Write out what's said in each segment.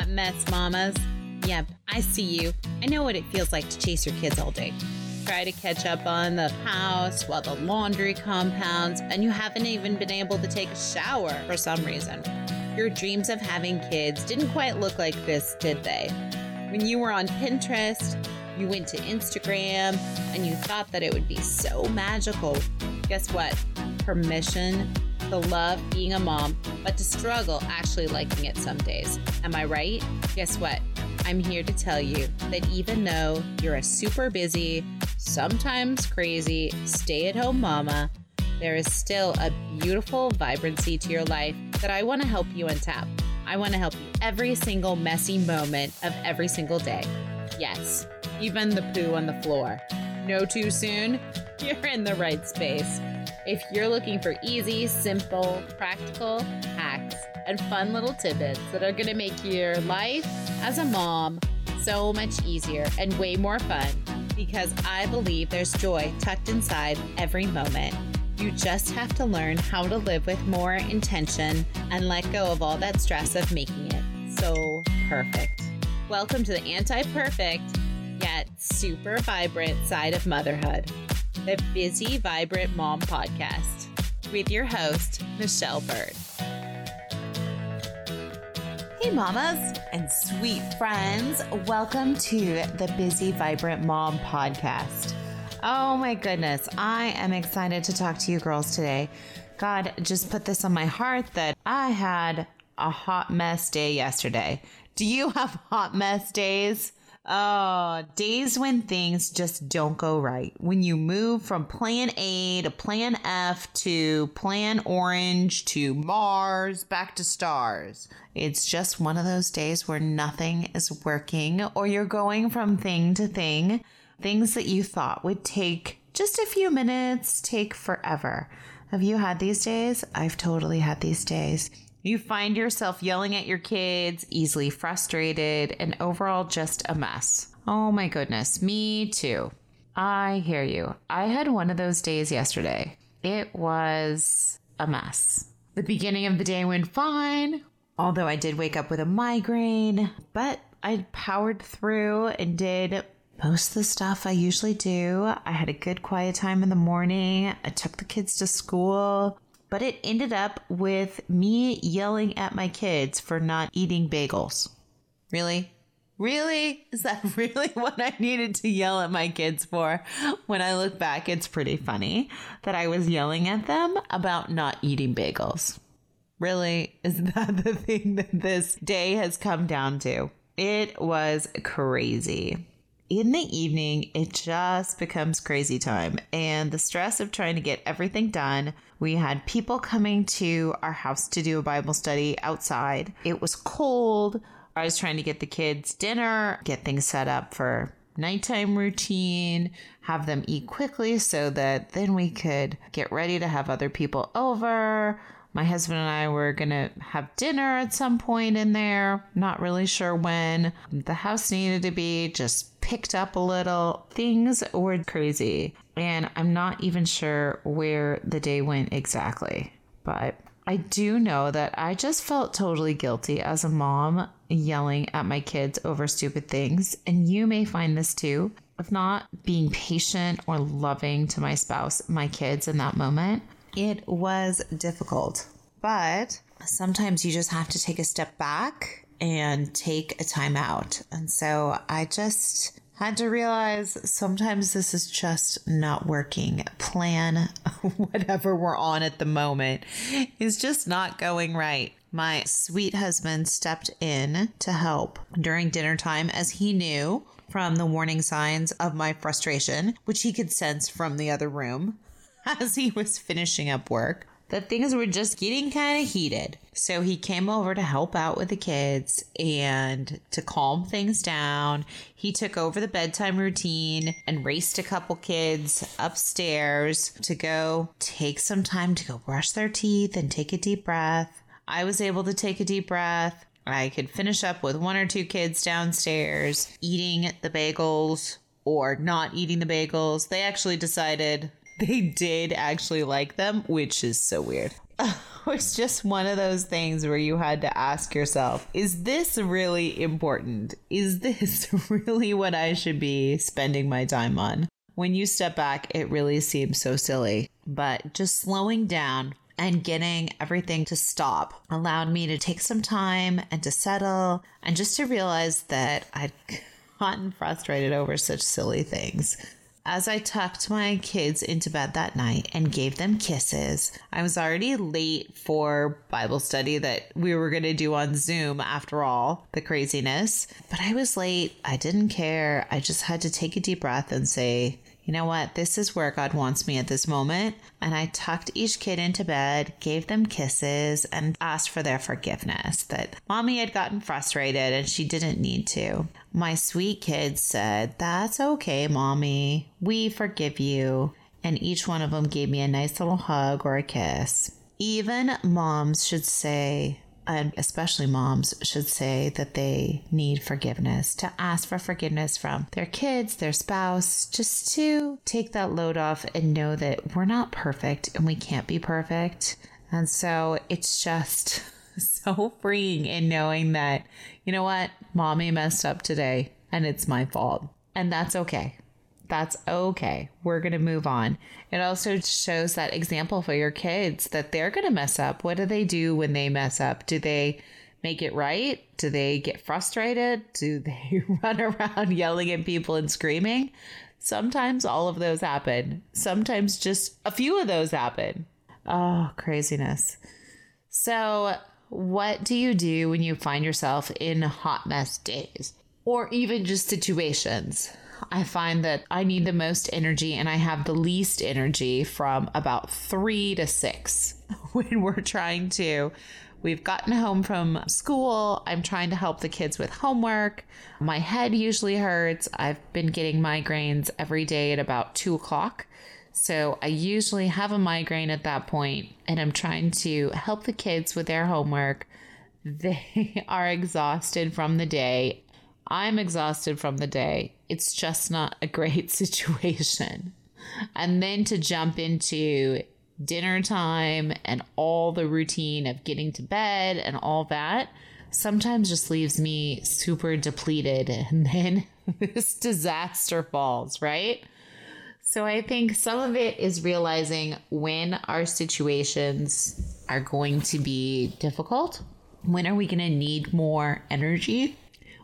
hot mess mamas. Yep, I see you. I know what it feels like to chase your kids all day. Try to catch up on the house while the laundry compounds, and you haven't even been able to take a shower for some reason. Your dreams of having kids didn't quite look like this, did they? When you were on Pinterest, you went to Instagram, and you thought that it would be so magical. Guess what? Permission to love being a mom, but to struggle actually liking it some days. Am I right? Guess what? I'm here to tell you that even though you're a super busy, sometimes crazy stay at home mama, there is still a beautiful vibrancy to your life that I want to help you untap. I want to help you every single messy moment of every single day. Yes, even the poo on the floor. No too soon? You're in the right space. If you're looking for easy, simple, practical hacks and fun little tidbits that are going to make your life as a mom so much easier and way more fun, because I believe there's joy tucked inside every moment. You just have to learn how to live with more intention and let go of all that stress of making it so perfect. Welcome to the anti perfect, yet super vibrant side of motherhood the Busy Vibrant Mom Podcast with your host, Michelle Byrd. Hey, mamas and sweet friends. Welcome to the Busy Vibrant Mom Podcast. Oh my goodness, I am excited to talk to you girls today. God just put this on my heart that I had a hot mess day yesterday. Do you have hot mess days? Oh, days when things just don't go right. When you move from plan A to plan F to plan orange to Mars back to stars. It's just one of those days where nothing is working or you're going from thing to thing. Things that you thought would take just a few minutes take forever. Have you had these days? I've totally had these days. You find yourself yelling at your kids, easily frustrated, and overall just a mess. Oh my goodness, me too. I hear you. I had one of those days yesterday. It was a mess. The beginning of the day went fine, although I did wake up with a migraine, but I powered through and did most of the stuff I usually do. I had a good quiet time in the morning. I took the kids to school but it ended up with me yelling at my kids for not eating bagels. Really? Really? Is that really what I needed to yell at my kids for? When I look back, it's pretty funny that I was yelling at them about not eating bagels. Really? Is that the thing that this day has come down to? It was crazy in the evening, it just becomes crazy time. And the stress of trying to get everything done. We had people coming to our house to do a Bible study outside. It was cold. I was trying to get the kids dinner, get things set up for nighttime routine, have them eat quickly so that then we could get ready to have other people over. My husband and I were going to have dinner at some point in there, not really sure when. The house needed to be just picked up a little. Things were crazy. And I'm not even sure where the day went exactly. But I do know that I just felt totally guilty as a mom yelling at my kids over stupid things. And you may find this too of not being patient or loving to my spouse, my kids in that moment. It was difficult. But sometimes you just have to take a step back and take a time out. And so I just had to realize sometimes this is just not working. Plan whatever we're on at the moment is just not going right. My sweet husband stepped in to help during dinner time as he knew from the warning signs of my frustration, which he could sense from the other room as he was finishing up work that things were just getting kind of heated. So he came over to help out with the kids and to calm things down. He took over the bedtime routine and raced a couple kids upstairs to go take some time to go brush their teeth and take a deep breath. I was able to take a deep breath. I could finish up with one or two kids downstairs eating the bagels or not eating the bagels. They actually decided they did actually like them, which is so weird. it's just one of those things where you had to ask yourself, is this really important? Is this really what I should be spending my time on? When you step back, it really seems so silly. But just slowing down and getting everything to stop allowed me to take some time and to settle and just to realize that I'd gotten frustrated over such silly things. As I tucked my kids into bed that night and gave them kisses, I was already late for Bible study that we were going to do on Zoom after all the craziness. But I was late. I didn't care. I just had to take a deep breath and say, you know what? This is where God wants me at this moment. And I tucked each kid into bed, gave them kisses, and asked for their forgiveness that mommy had gotten frustrated and she didn't need to. My sweet kids said, That's okay, mommy. We forgive you. And each one of them gave me a nice little hug or a kiss. Even moms should say, and especially moms should say that they need forgiveness, to ask for forgiveness from their kids, their spouse, just to take that load off and know that we're not perfect and we can't be perfect. And so it's just so freeing in knowing that, you know what, mommy messed up today and it's my fault. And that's okay. That's okay. We're going to move on. It also shows that example for your kids that they're going to mess up. What do they do when they mess up? Do they make it right? Do they get frustrated? Do they run around yelling at people and screaming? Sometimes all of those happen. Sometimes just a few of those happen. Oh, craziness. So, what do you do when you find yourself in hot mess days or even just situations? I find that I need the most energy and I have the least energy from about three to six when we're trying to. We've gotten home from school. I'm trying to help the kids with homework. My head usually hurts. I've been getting migraines every day at about two o'clock. So I usually have a migraine at that point, and I'm trying to help the kids with their homework. They are exhausted from the day. I'm exhausted from the day. It's just not a great situation. And then to jump into dinner time and all the routine of getting to bed and all that sometimes just leaves me super depleted. And then this disaster falls, right? So I think some of it is realizing when our situations are going to be difficult. When are we going to need more energy?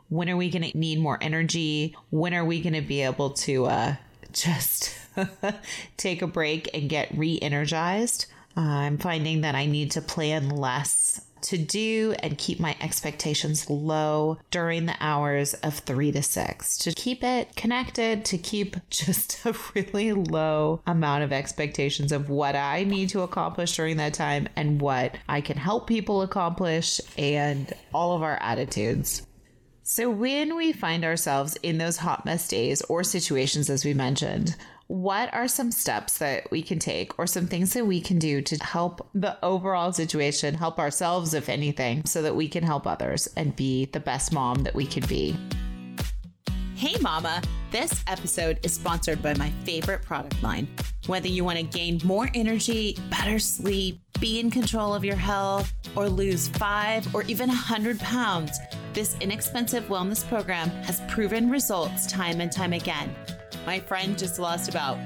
When are we going to need more energy? When are we going to be able to uh, just take a break and get re energized? Uh, I'm finding that I need to plan less to do and keep my expectations low during the hours of three to six to keep it connected, to keep just a really low amount of expectations of what I need to accomplish during that time and what I can help people accomplish and all of our attitudes. So, when we find ourselves in those hot mess days or situations, as we mentioned, what are some steps that we can take or some things that we can do to help the overall situation, help ourselves, if anything, so that we can help others and be the best mom that we can be? Hey, Mama! This episode is sponsored by my favorite product line. Whether you want to gain more energy, better sleep, be in control of your health, or lose five or even 100 pounds, this inexpensive wellness program has proven results time and time again. My friend just lost about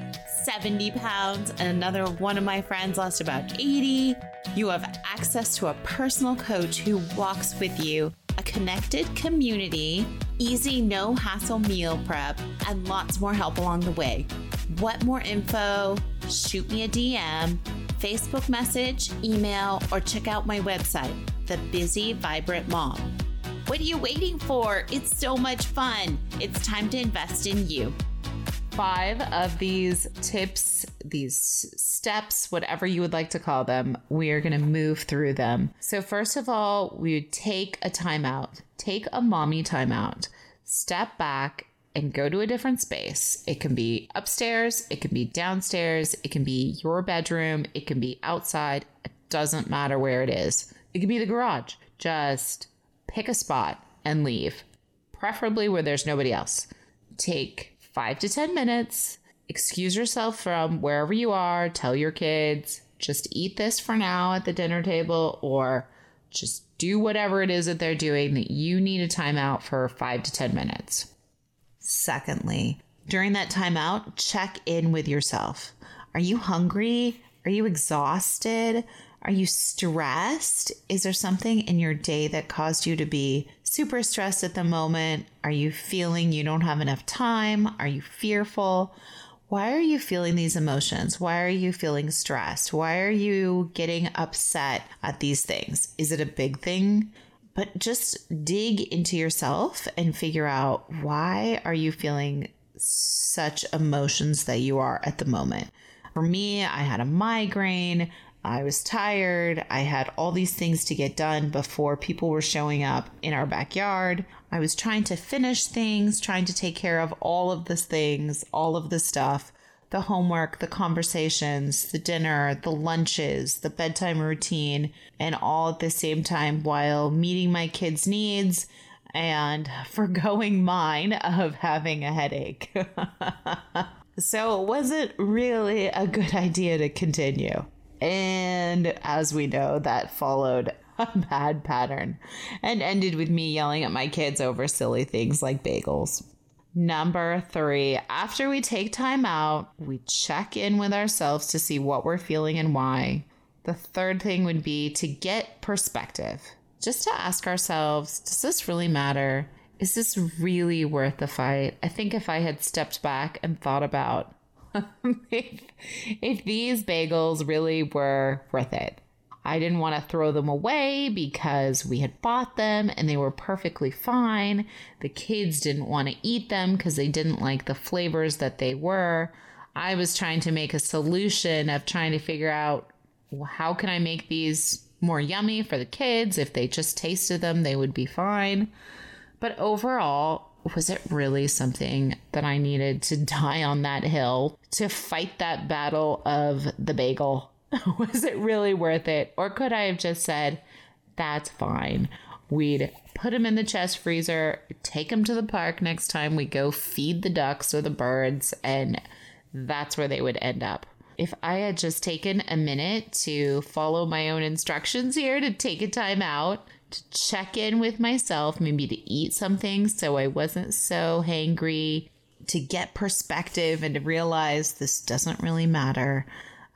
70 pounds, and another one of my friends lost about 80. You have access to a personal coach who walks with you, a connected community, easy, no hassle meal prep, and lots more help along the way. What more info? Shoot me a DM Facebook message, email, or check out my website, The Busy Vibrant Mom. What are you waiting for? It's so much fun. It's time to invest in you. Five of these tips, these steps, whatever you would like to call them, we are going to move through them. So, first of all, we would take a timeout, take a mommy timeout, step back and go to a different space. It can be upstairs, it can be downstairs, it can be your bedroom, it can be outside. It doesn't matter where it is. It can be the garage. Just pick a spot and leave, preferably where there's nobody else. Take five to 10 minutes. excuse yourself from wherever you are, tell your kids, just eat this for now at the dinner table, or just do whatever it is that they're doing that you need a timeout for five to 10 minutes. Secondly, during that timeout, check in with yourself. Are you hungry? Are you exhausted? Are you stressed? Is there something in your day that caused you to be super stressed at the moment? Are you feeling you don't have enough time? Are you fearful? Why are you feeling these emotions? Why are you feeling stressed? Why are you getting upset at these things? Is it a big thing? But just dig into yourself and figure out why are you feeling such emotions that you are at the moment. For me, I had a migraine. I was tired. I had all these things to get done before people were showing up in our backyard. I was trying to finish things, trying to take care of all of the things, all of the stuff the homework, the conversations, the dinner, the lunches, the bedtime routine, and all at the same time while meeting my kids' needs and forgoing mine of having a headache. so it wasn't really a good idea to continue. And as we know, that followed a bad pattern and ended with me yelling at my kids over silly things like bagels. Number three, after we take time out, we check in with ourselves to see what we're feeling and why. The third thing would be to get perspective, just to ask ourselves, does this really matter? Is this really worth the fight? I think if I had stepped back and thought about if, if these bagels really were worth it. I didn't want to throw them away because we had bought them and they were perfectly fine. The kids didn't want to eat them because they didn't like the flavors that they were. I was trying to make a solution of trying to figure out well, how can I make these more yummy for the kids? If they just tasted them, they would be fine. But overall, was it really something that I needed to die on that hill to fight that battle of the bagel? was it really worth it? Or could I have just said, that's fine? We'd put him in the chest freezer, take him to the park next time we go feed the ducks or the birds, and that's where they would end up. If I had just taken a minute to follow my own instructions here, to take a time out, to check in with myself, maybe to eat something so I wasn't so hangry, to get perspective and to realize this doesn't really matter,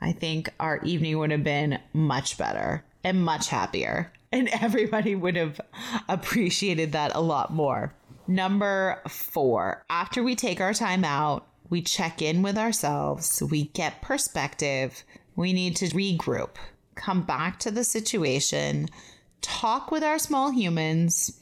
I think our evening would have been much better and much happier. And everybody would have appreciated that a lot more. Number four, after we take our time out, we check in with ourselves, we get perspective, we need to regroup, come back to the situation, talk with our small humans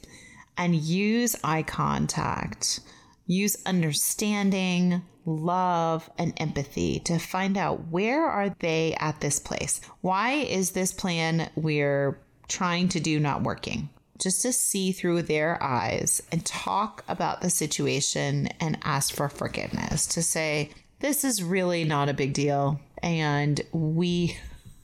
and use eye contact. Use understanding, love, and empathy to find out where are they at this place? Why is this plan we're trying to do not working? Just to see through their eyes and talk about the situation and ask for forgiveness to say, this is really not a big deal. And we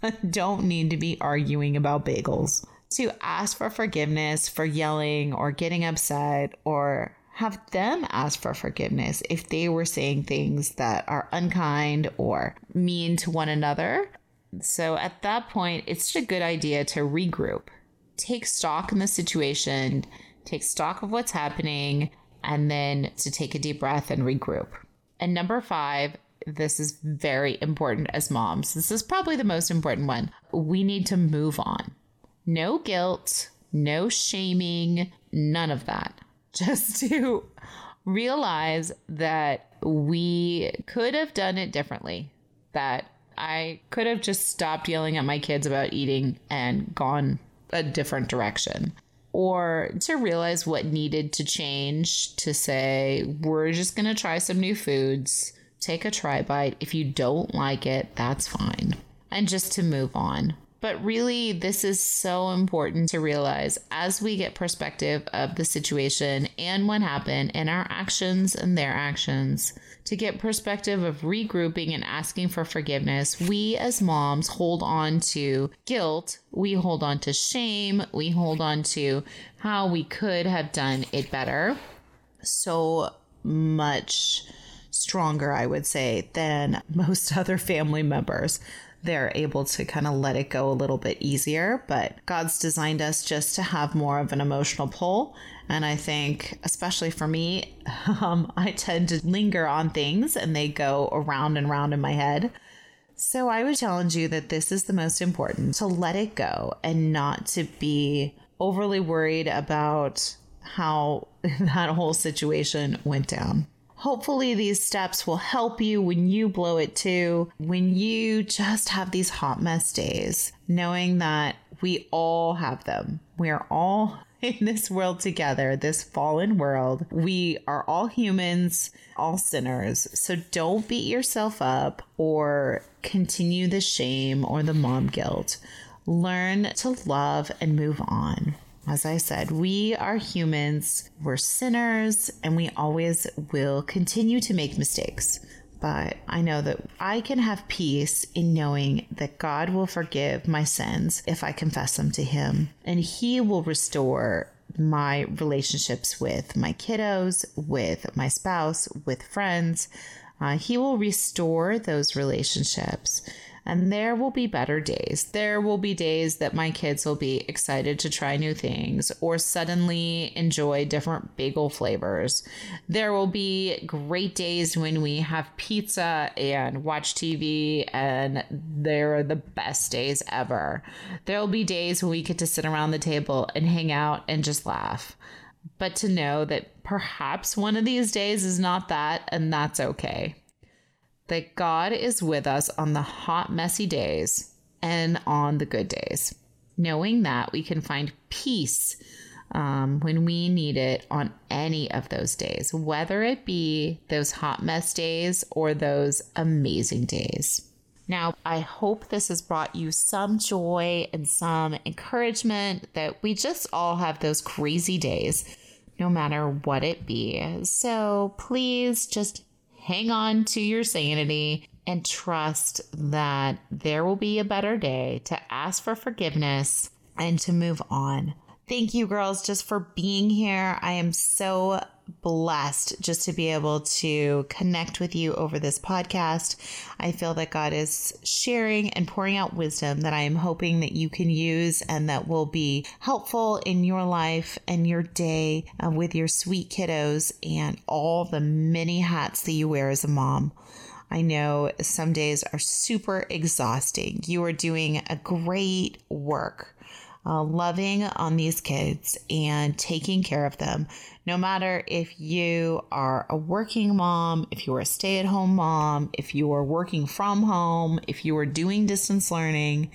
don't need to be arguing about bagels to ask for forgiveness for yelling or getting upset or have them ask for forgiveness if they were saying things that are unkind or mean to one another. So at that point, it's a good idea to regroup, take stock in the situation, take stock of what's happening, and then to take a deep breath and regroup. And number five, this is very important as moms. This is probably the most important one. We need to move on. No guilt, no shaming, none of that. Just to realize that we could have done it differently, that I could have just stopped yelling at my kids about eating and gone a different direction. Or to realize what needed to change to say, we're just going to try some new foods, take a try bite. If you don't like it, that's fine. And just to move on. But really, this is so important to realize as we get perspective of the situation and what happened and our actions and their actions. To get perspective of regrouping and asking for forgiveness, we as moms hold on to guilt, we hold on to shame, we hold on to how we could have done it better. So much stronger, I would say, than most other family members. They're able to kind of let it go a little bit easier, but God's designed us just to have more of an emotional pull. And I think, especially for me, um, I tend to linger on things and they go around and around in my head. So I would challenge you that this is the most important to let it go and not to be overly worried about how that whole situation went down. Hopefully, these steps will help you when you blow it too, when you just have these hot mess days, knowing that we all have them. We are all in this world together, this fallen world. We are all humans, all sinners. So don't beat yourself up or continue the shame or the mom guilt. Learn to love and move on. As I said, we are humans, we're sinners, and we always will continue to make mistakes. But I know that I can have peace in knowing that God will forgive my sins if I confess them to Him, and He will restore my relationships with my kiddos, with my spouse, with friends. Uh, he will restore those relationships and there will be better days. There will be days that my kids will be excited to try new things or suddenly enjoy different bagel flavors. There will be great days when we have pizza and watch TV, and they're the best days ever. There will be days when we get to sit around the table and hang out and just laugh. But to know that perhaps one of these days is not that, and that's okay that God is with us on the hot, messy days and on the good days, knowing that we can find peace um, when we need it on any of those days, whether it be those hot mess days or those amazing days. Now, I hope this has brought you some joy and some encouragement that we just all have those crazy days, no matter what it be. So please just hang on to your sanity and trust that there will be a better day to ask for forgiveness and to move on. Thank you, girls, just for being here. I am so blessed just to be able to connect with you over this podcast. I feel that God is sharing and pouring out wisdom that I am hoping that you can use and that will be helpful in your life and your day uh, with your sweet kiddos and all the many hats that you wear as a mom. I know some days are super exhausting. You are doing a great work uh, loving on these kids and taking care of them. No matter if you are a working mom, if you are a stay at home mom, if you are working from home, if you are doing distance learning,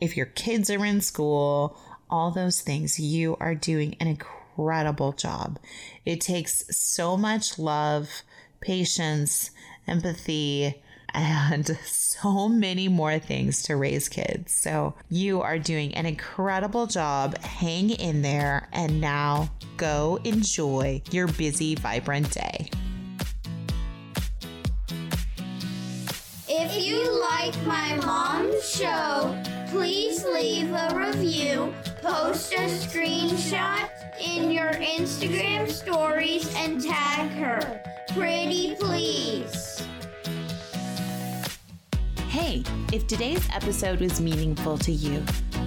if your kids are in school, all those things, you are doing an incredible job. It takes so much love, patience, empathy, and so many more things to raise kids. So you are doing an incredible job. Hang in there and now go enjoy your busy, vibrant day. If you like my mom's show, please leave a review, post a screenshot in your Instagram stories, and tag her. Pretty please. Hey, if today's episode was meaningful to you,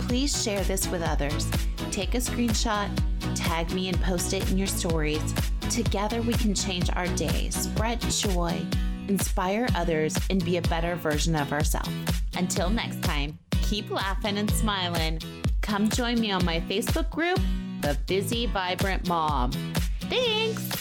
please share this with others. Take a screenshot, tag me, and post it in your stories. Together, we can change our day, spread joy, inspire others, and be a better version of ourselves. Until next time, keep laughing and smiling. Come join me on my Facebook group, The Busy Vibrant Mom. Thanks.